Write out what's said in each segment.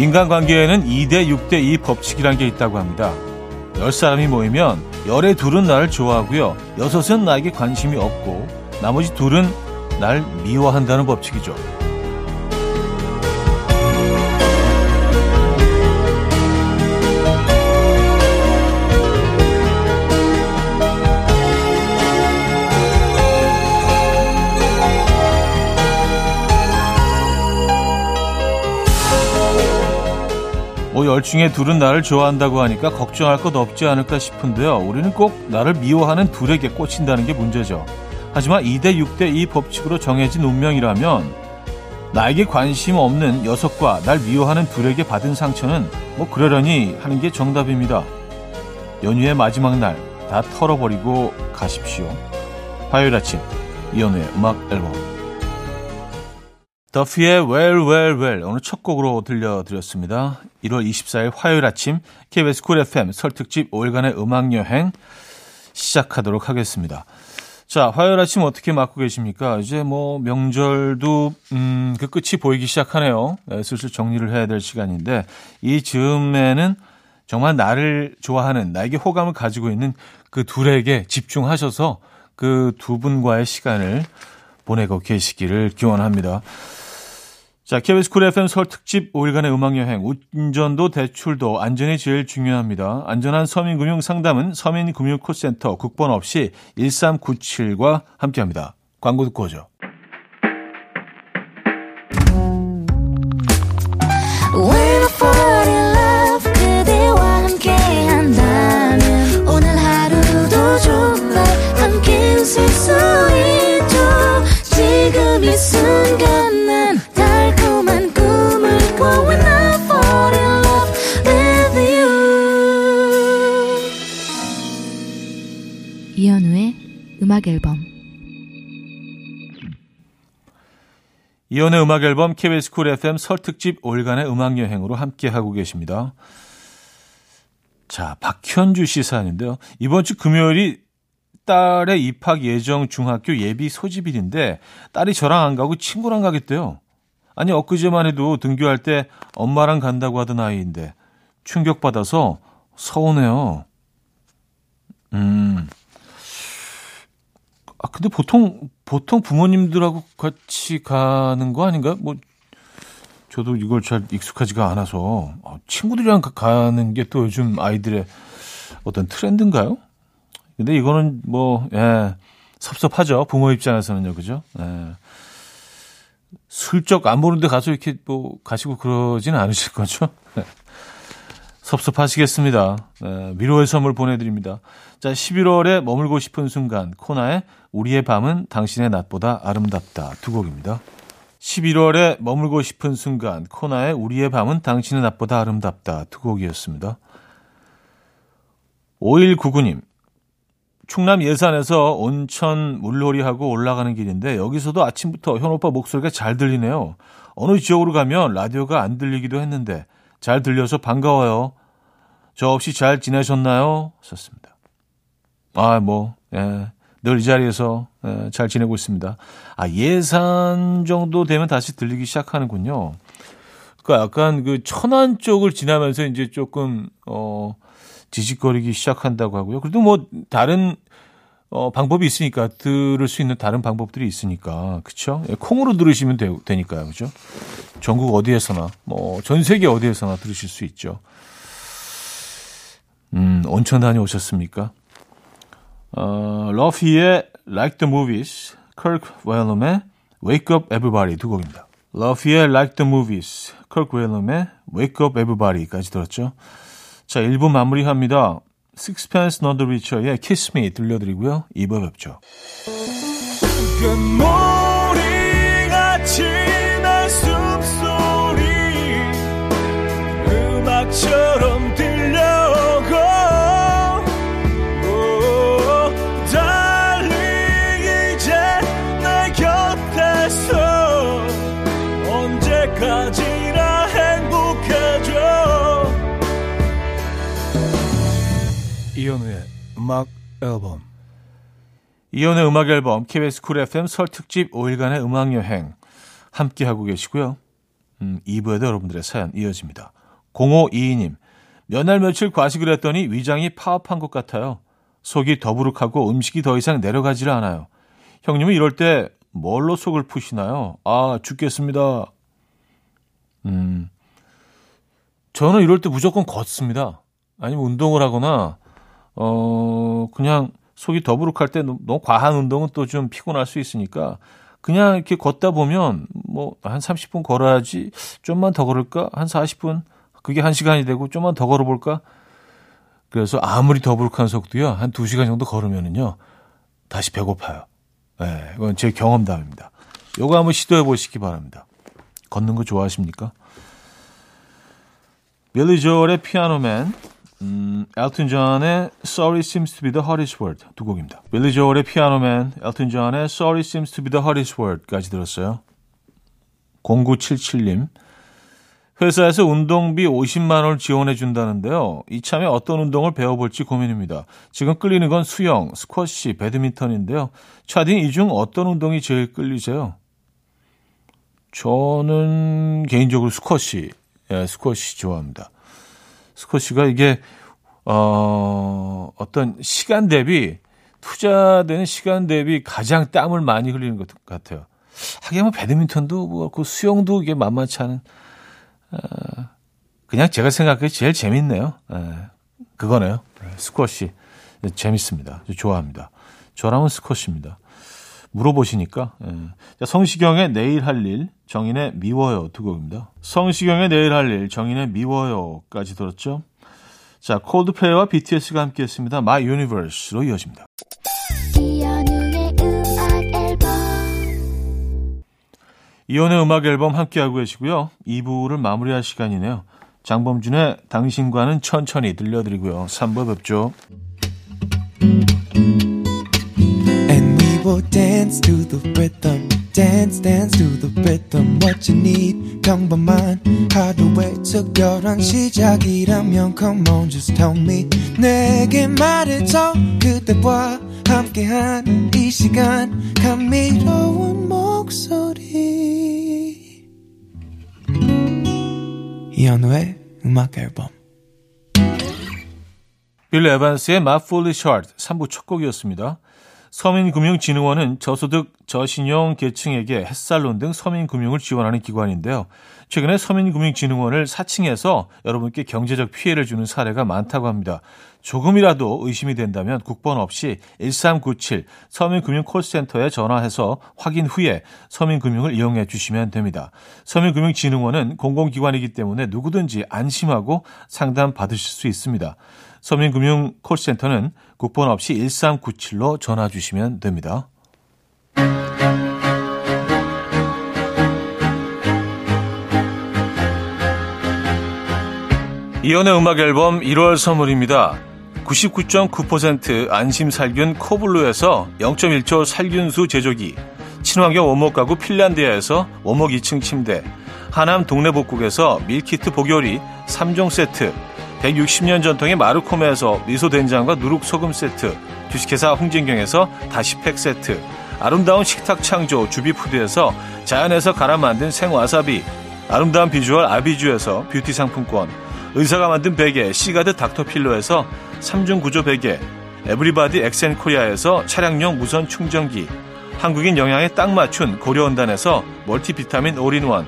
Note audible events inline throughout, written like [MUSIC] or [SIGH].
인간관계에는 2대 6대 2 법칙이란 게 있다고 합니다. 10사람이 모이면 열의 둘은 나를 좋아하고요. 여섯은 나에게 관심이 없고 나머지 둘은 날 미워한다는 법칙이죠. 열 중에 둘은 나를 좋아한다고 하니까 걱정할 것 없지 않을까 싶은데요. 우리는 꼭 나를 미워하는 둘에게 꽂힌다는 게 문제죠. 하지만 2대 6대 2 법칙으로 정해진 운명이라면 나에게 관심 없는 녀석과 날 미워하는 둘에게 받은 상처는 뭐 그러려니 하는 게 정답입니다. 연휴의 마지막 날 다 털어버리고 가십시오. 화요일 아침 이연우의 음악 앨범 더피의 Well Well Well 오늘 첫 곡으로 들려드렸습니다. 1월 24일 화요일 아침 KBS 쿨 FM 설 특집 5일간의 음악 여행 시작하도록 하겠습니다. 자, 화요일 아침 어떻게 맞고 계십니까? 이제 뭐 명절도 음, 그 끝이 보이기 시작하네요. 네, 슬슬 정리를 해야 될 시간인데 이 즈음에는 정말 나를 좋아하는 나에게 호감을 가지고 있는 그 둘에게 집중하셔서 그 두 분과의 시간을 보내고 계시기를 기원합니다. 자, KBS 쿨 FM 설 특집 5일간의 음악여행. 운전도 대출도 안전이 제일 중요합니다. 안전한 서민금융 상담은 서민금융코센터 국번 없이 1397과 함께합니다. 광고 듣고 오죠. 음악 앨범 이현우의 음악 앨범 KBS 쿨 FM 설 특집 5일간의 음악 여행으로 함께 하고 계십니다. 자, 박현주 씨 사연인데요. 이번 주 금요일이 딸의 입학 예정 중학교 예비 소집일인데 딸이 저랑 안 가고 친구랑 가겠대요. 아니 엊그제만 해도 등교할 때 엄마랑 간다고 하던 아이인데 충격받아서 서운해요. 음. 아 근데 보통 보통 부모님들하고 같이 가는 거 아닌가? 뭐 저도 이걸 잘 익숙하지가 않아서 아, 친구들이랑 가는 게 또 요즘 아이들의 어떤 트렌드인가요? 근데 이거는 뭐, 예, 섭섭하죠. 부모 입장에서는요. 그죠? 예. 슬쩍 안 보는데 가서 이렇게 뭐 가시고 그러지는 않으실 거죠? 예. 섭섭하시겠습니다. 예, 위로의 선물 보내드립니다. 자, 11월에 머물고 싶은 순간 코나의 우리의 밤은 당신의 낮보다 아름답다 두 곡입니다. 11월에 머물고 싶은 순간 코나의 우리의 밤은 당신의 낮보다 아름답다 두 곡이었습니다. 5199님 충남 예산에서 온천 물놀이하고 올라가는 길인데 여기서도 아침부터 현 오빠 목소리가 잘 들리네요. 어느 지역으로 가면 라디오가 안 들리기도 했는데 잘 들려서 반가워요. 저 없이 잘 지내셨나요? 썼습니다. 아, 뭐, 예, 늘 이 자리에서 예, 잘 지내고 있습니다. 아, 예산 정도 되면 다시 들리기 시작하는군요. 그러니까 약간 그 천안 쪽을 지나면서 이제 조금, 어, 지직거리기 시작한다고 하고요. 그래도 뭐 다른 어, 방법이 있으니까 들을 수 있는 다른 방법들이 있으니까 그렇죠? 콩으로 들으시면 되, 되니까요, 그죠? 전국 어디에서나 뭐 전 세계 어디에서나 들으실 수 있죠. 음, 온천 다녀오셨습니까? 어, 러피의 Like the Movies, Kirk Whalum의 Wake Up Everybody 두 곡입니다. 러피의 Like the Movies, Kirk Whalum의 Wake Up Everybody까지 들었죠. 자, 1부 마무리합니다. Sixpence Not the Richer의 Kiss Me 들려드리고요. 2부 뵙죠. 음 이현우의 음악 앨범 이현우의 음악 앨범 KBS 쿨 FM 설 특집 5일간의 음악 여행 함께 하고 계시고요. 음, 2부에도 여러분들의 사연 이어집니다. 0522님, 몇 날 며칠 과식을 했더니 위장이 파업한 것 같아요. 속이 더부룩하고 음식이 더 이상 내려가지를 않아요. 형님은 이럴 때 뭘로 속을 푸시나요? 아, 죽겠습니다. 음, 저는 이럴 때 무조건 걷습니다. 아니면 운동을 하거나, 어, 그냥 속이 더부룩할 때 너무 과한 운동은 또 좀 피곤할 수 있으니까 그냥 이렇게 걷다 보면 뭐 한 30분 걸어야지 좀만 더 걸을까? 한 40분? 그게 1시간이 되고 좀만 더 걸어볼까? 그래서 아무리 더부룩한 속도요. 한 2시간 정도 걸으면은요. 다시 배고파요. 예, 네, 이건 제 경험담입니다. 요거 한번 시도해 보시기 바랍니다. 걷는 거 좋아하십니까? 빌리 조엘의 피아노맨, 음, 엘튼 존의 Sorry Seems to be the Hottest Word 두 곡입니다. 빌리 조엘의 피아노맨, 엘튼 존의 Sorry Seems to be the Hottest Word까지 들었어요. 0977님, 회사에서 운동비 50만 원을 지원해 준다는데요. 이참에 어떤 운동을 배워볼지 고민입니다. 지금 끌리는 건 수영, 스쿼시, 배드민턴인데요. 차딘 이 중 어떤 운동이 제일 끌리세요? 저는 개인적으로 스쿼시, 예, 스쿼시 좋아합니다. 스쿼시가 이게 어, 어떤 시간 대비 투자되는 시간 대비 가장 땀을 많이 흘리는 것 같아요. 하긴 뭐 배드민턴도 뭐그 수영도 이게 만만치 않은 어, 그냥 제가 생각해 제일 재밌네요. 예, 그거네요. 스쿼시 재밌습니다. 좋아합니다. 저랑은 스쿼시입니다. 물어보시니까 예. 성시경의 내일 할 일, 정인의 미워요 두 곡입니다. 성시경의 내일 할 일, 정인의 미워요까지 들었죠. 자, 콜드플레이와 BTS가 함께했습니다. My Universe로 이어집니다. 이혼의 음악 앨범 함께하고 계시고요. 2부를 마무리할 시간이네요. 장범준의 당신과는 천천히 들려드리고요. 3부 뵙죠. Dance to the rhythm. dance dance to the rhythm. what you need 평범한 하루의 특별한 시작이라면 come on just tell me 내게 말해줘 그대와 함께한 이 시간 감미로운 목소리 이현우의 음악 앨범 빌 에반스의 My Foolish Heart 3부 첫 곡이었습니다. 서민금융진흥원은 저소득, 저신용 계층에게 햇살론 등 서민금융을 지원하는 기관인데요. 최근에 서민금융진흥원을 사칭해서 여러분께 경제적 피해를 주는 사례가 많다고 합니다. 조금이라도 의심이 된다면 국번 없이 1397 서민금융콜센터에 전화해서 확인 후에 서민금융을 이용해 주시면 됩니다. 서민금융진흥원은 공공기관이기 때문에 누구든지 안심하고 상담 받으실 수 있습니다. 서민금융 콜센터는 국번 없이 1397로 전화 주시면 됩니다. 이연의 음악 앨범 1월 선물입니다. 99.9% 안심 살균 코블루에서 0.1초 살균수 제조기, 친환경 원목 가구 핀란드에서 원목 2층 침대, 하남 동네 복국에서 밀키트 복요리 3종 세트, 160년 전통의 마르코메에서 미소된장과 누룩소금 세트, 주식회사 홍진경에서 다시팩 세트, 아름다운 식탁 창조 주비푸드에서 자연에서 갈아 만든 생와사비, 아름다운 비주얼 아비주에서 뷰티 상품권, 의사가 만든 베개 시가드 닥터필로에서 3중 구조 베개, 에브리바디 엑센코리아에서 차량용 무선 충전기, 한국인 영양에 딱 맞춘 고려원단에서 멀티비타민 올인원,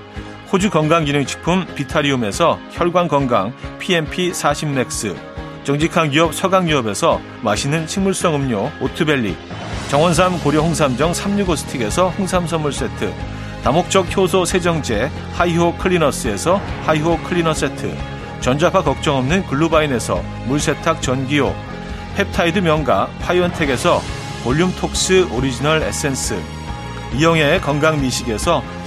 호주 건강기능식품 비타리움에서 혈관건강 PMP40맥스 정직한 기업 서강유업에서 맛있는 식물성 음료 오트벨리 정원삼 고려 홍삼정 365 스틱에서 홍삼 선물 세트 다목적 효소 세정제 하이호 클리너스에서 하이호 클리너 세트 전자파 걱정 없는 글루바인에서 물세탁 전기요 펩타이드 명가 파이언텍에서 볼륨톡스 오리지널 에센스 이영애의 건강미식에서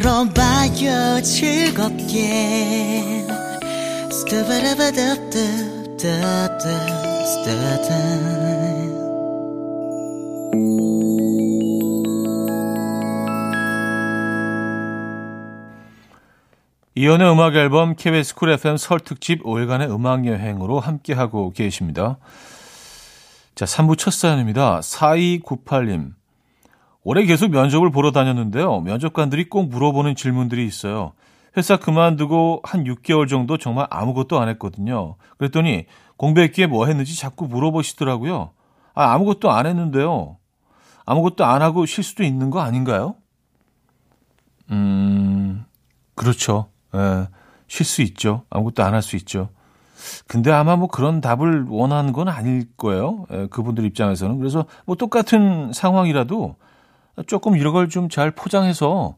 들어봐요 즐겁게 스타바라바답답답답답 이연의 음악 앨범 KBS 쿨 FM 설 특집 5일간의 음악 여행으로 함께하고 계십니다. 자, 3부 첫 사연입니다. 4298님. 올해 계속 면접을 보러 다녔는데요. 면접관들이 꼭 물어보는 질문들이 있어요. 회사 그만두고 한 6개월 정도 정말 아무것도 안 했거든요. 그랬더니 공백기에 뭐 했는지 자꾸 물어보시더라고요. 아, 아무것도 안 했는데요. 아무것도 안 하고 쉴 수도 있는 거 아닌가요? 음, 그렇죠. 예, 쉴 수 있죠. 아무것도 안 할 수 있죠. 근데 아마 뭐 그런 답을 원하는 건 아닐 거예요. 예, 그분들 입장에서는. 그래서 뭐 똑같은 상황이라도 조금 이런 걸좀 잘 포장해서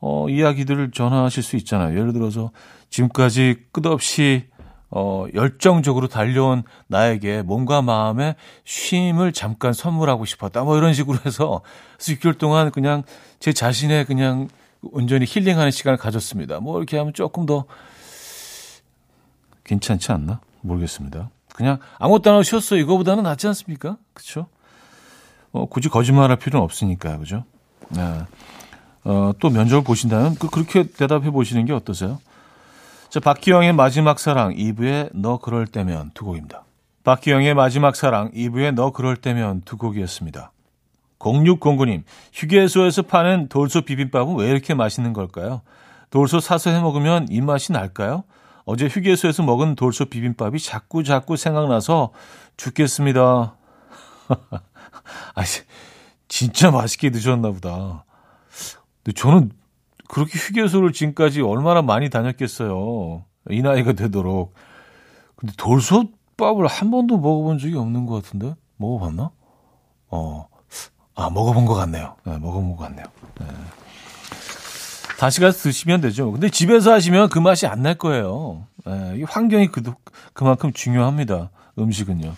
어, 이야기들을 전하실 수 있잖아요. 예를 들어서 지금까지 끝없이 어, 열정적으로 달려온 나에게 몸과 마음의 쉼을 잠깐 선물하고 싶었다. 뭐 이런 식으로 해서 6개월 동안 그냥 제 자신의 그냥 온전히 힐링하는 시간을 가졌습니다. 뭐 이렇게 하면 조금 더 괜찮지 않나? 모르겠습니다. 그냥 아무것도 안 하고 쉬었어. 이거보다는 낫지 않습니까? 그렇죠? 어, 굳이 거짓말할 필요는 없으니까요. 그죠? 네. 어, 또 면접을 보신다면 그, 그렇게 대답해 보시는 게 어떠세요? 자, 박기영의 마지막 사랑 2부의 너 그럴 때면 두 곡입니다. 박기영의 마지막 사랑 2부의 너 그럴 때면 두 곡이었습니다. 0609님, 휴게소에서 파는 돌소 비빔밥은 왜 이렇게 맛있는 걸까요? 돌소 사서 해 먹으면 입맛이 날까요? 어제 휴게소에서 먹은 돌소 비빔밥이 자꾸 자꾸 생각나서 죽겠습니다. [LAUGHS] 아, 진짜 맛있게 드셨나 보다. 근데 저는 그렇게 휴게소를 지금까지 얼마나 많이 다녔겠어요. 이 나이가 되도록. 근데 돌솥밥을 한 번도 먹어본 적이 없는 것 같은데? 먹어봤나? 어. 아, 먹어본 것 같네요. 네, 먹어본 것 같네요. 네. 다시 가서 드시면 되죠. 근데 집에서 하시면 그 맛이 안 날 거예요. 네, 이 환경이 그, 그만큼 중요합니다. 음식은요.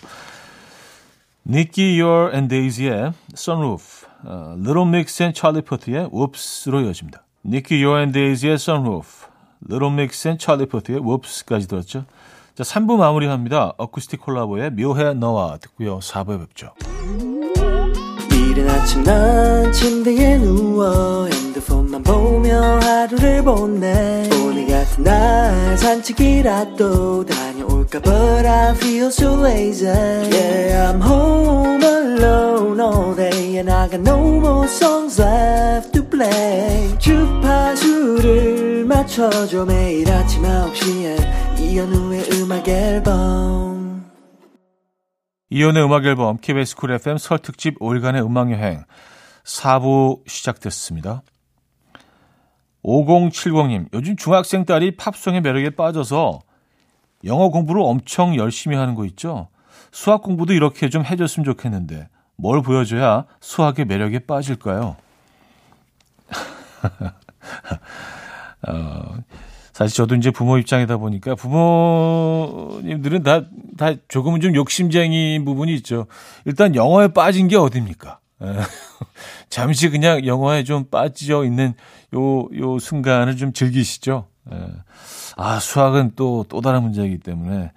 니키 Your and Daisy의 Sunroof, 어, Little Mix and Charlie Puth의 Whoops로 이어집니다. 니키 Your and Daisy의 Sunroof, Little Mix and Charlie Puth의 Whoops까지 들었죠. 자, 3부 마무리합니다. 어쿠스틱 콜라보의 묘해 너와 듣고요. 4부에 뵙죠. 이른 아침 난 침대에 누워 핸드폰만 보며 하루를 보내 오늘 같은 날 산책이라도 다 녀올까 But I feel so lazy Yeah I'm home alone all day And I got no more songs left to play 주파수를 맞춰줘 매일 아침 9시에 이현우의 음악 앨범 이현우의 음악 앨범 KBS 쿨 FM 설 특집 5일간의 음악 여행 4부 시작됐습니다. 5070님, 요즘 중학생 딸이 팝송의 매력에 빠져서 영어 공부를 엄청 열심히 하는 거 있죠? 수학 공부도 이렇게 좀 해줬으면 좋겠는데 뭘 보여줘야 수학의 매력에 빠질까요? [LAUGHS] 어, 사실 저도 이제 부모 입장이다 보니까 부모님들은 다, 다 조금은 좀 욕심쟁이 부분이 있죠. 일단 영어에 빠진 게 어딥니까? 예. [LAUGHS] 잠시 그냥 영어에 좀 빠져 있는 요, 요 순간을 좀 즐기시죠. 예. 아, 수학은 또, 또 다른 문제이기 때문에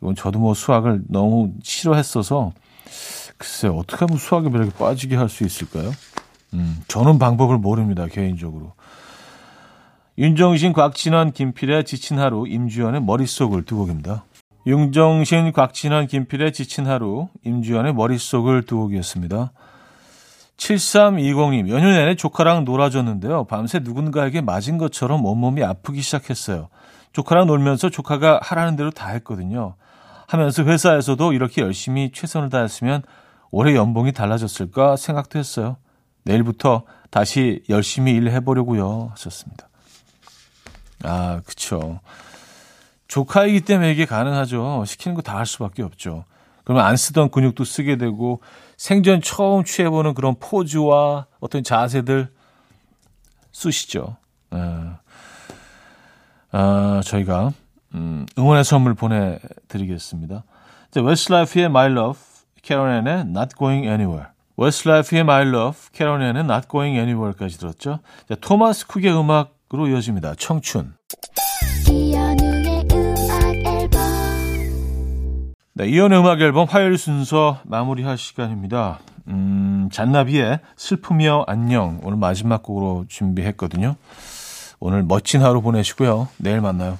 이건 저도 뭐 수학을 너무 싫어했어서 글쎄 어떻게 하면 수학의 매력에 빠지게 할 수 있을까요? 음, 저는 방법을 모릅니다, 개인적으로. 윤정신, 곽진원, 김필의 지친 하루, 임주연의 머릿속을 두 곡입니다. 윤정신, 곽진원, 김필의 지친 하루, 임주연의 머릿속을 두 곡이었습니다. 7320님, 연휴 내내 조카랑 놀아줬는데요. 밤새 누군가에게 맞은 것처럼 온몸이 아프기 시작했어요. 조카랑 놀면서 조카가 하라는 대로 다 했거든요. 하면서 회사에서도 이렇게 열심히 최선을 다했으면 올해 연봉이 달라졌을까 생각도 했어요. 내일부터 다시 열심히 일해보려고요. 하셨습니다. 아, 그쵸. 조카이기 때문에 이게 가능하죠. 시키는 거 다 할 수밖에 없죠. 그러면 안 쓰던 근육도 쓰게 되고 생전 처음 취해보는 그런 포즈와 어떤 자세들 쓰시죠. 예. 아, 저희가 음, 응원의 선물 보내드리겠습니다. 자, 웨스트라이프의 My Love, 케렌 앤의 Not Going Anywhere. 웨스트라이프의 My Love, 케렌 앤의 Not Going Anywhere까지 들었죠. 자, 토마스 쿡의 음악으로 이어집니다. 청춘. 네, 이현우의 음악 앨범 화요일 순서 마무리할 시간입니다. 음, 잔나비의 슬픔이여 안녕 오늘 마지막 곡으로 준비했거든요. 오늘 멋진 하루 보내시고요. 내일 만나요.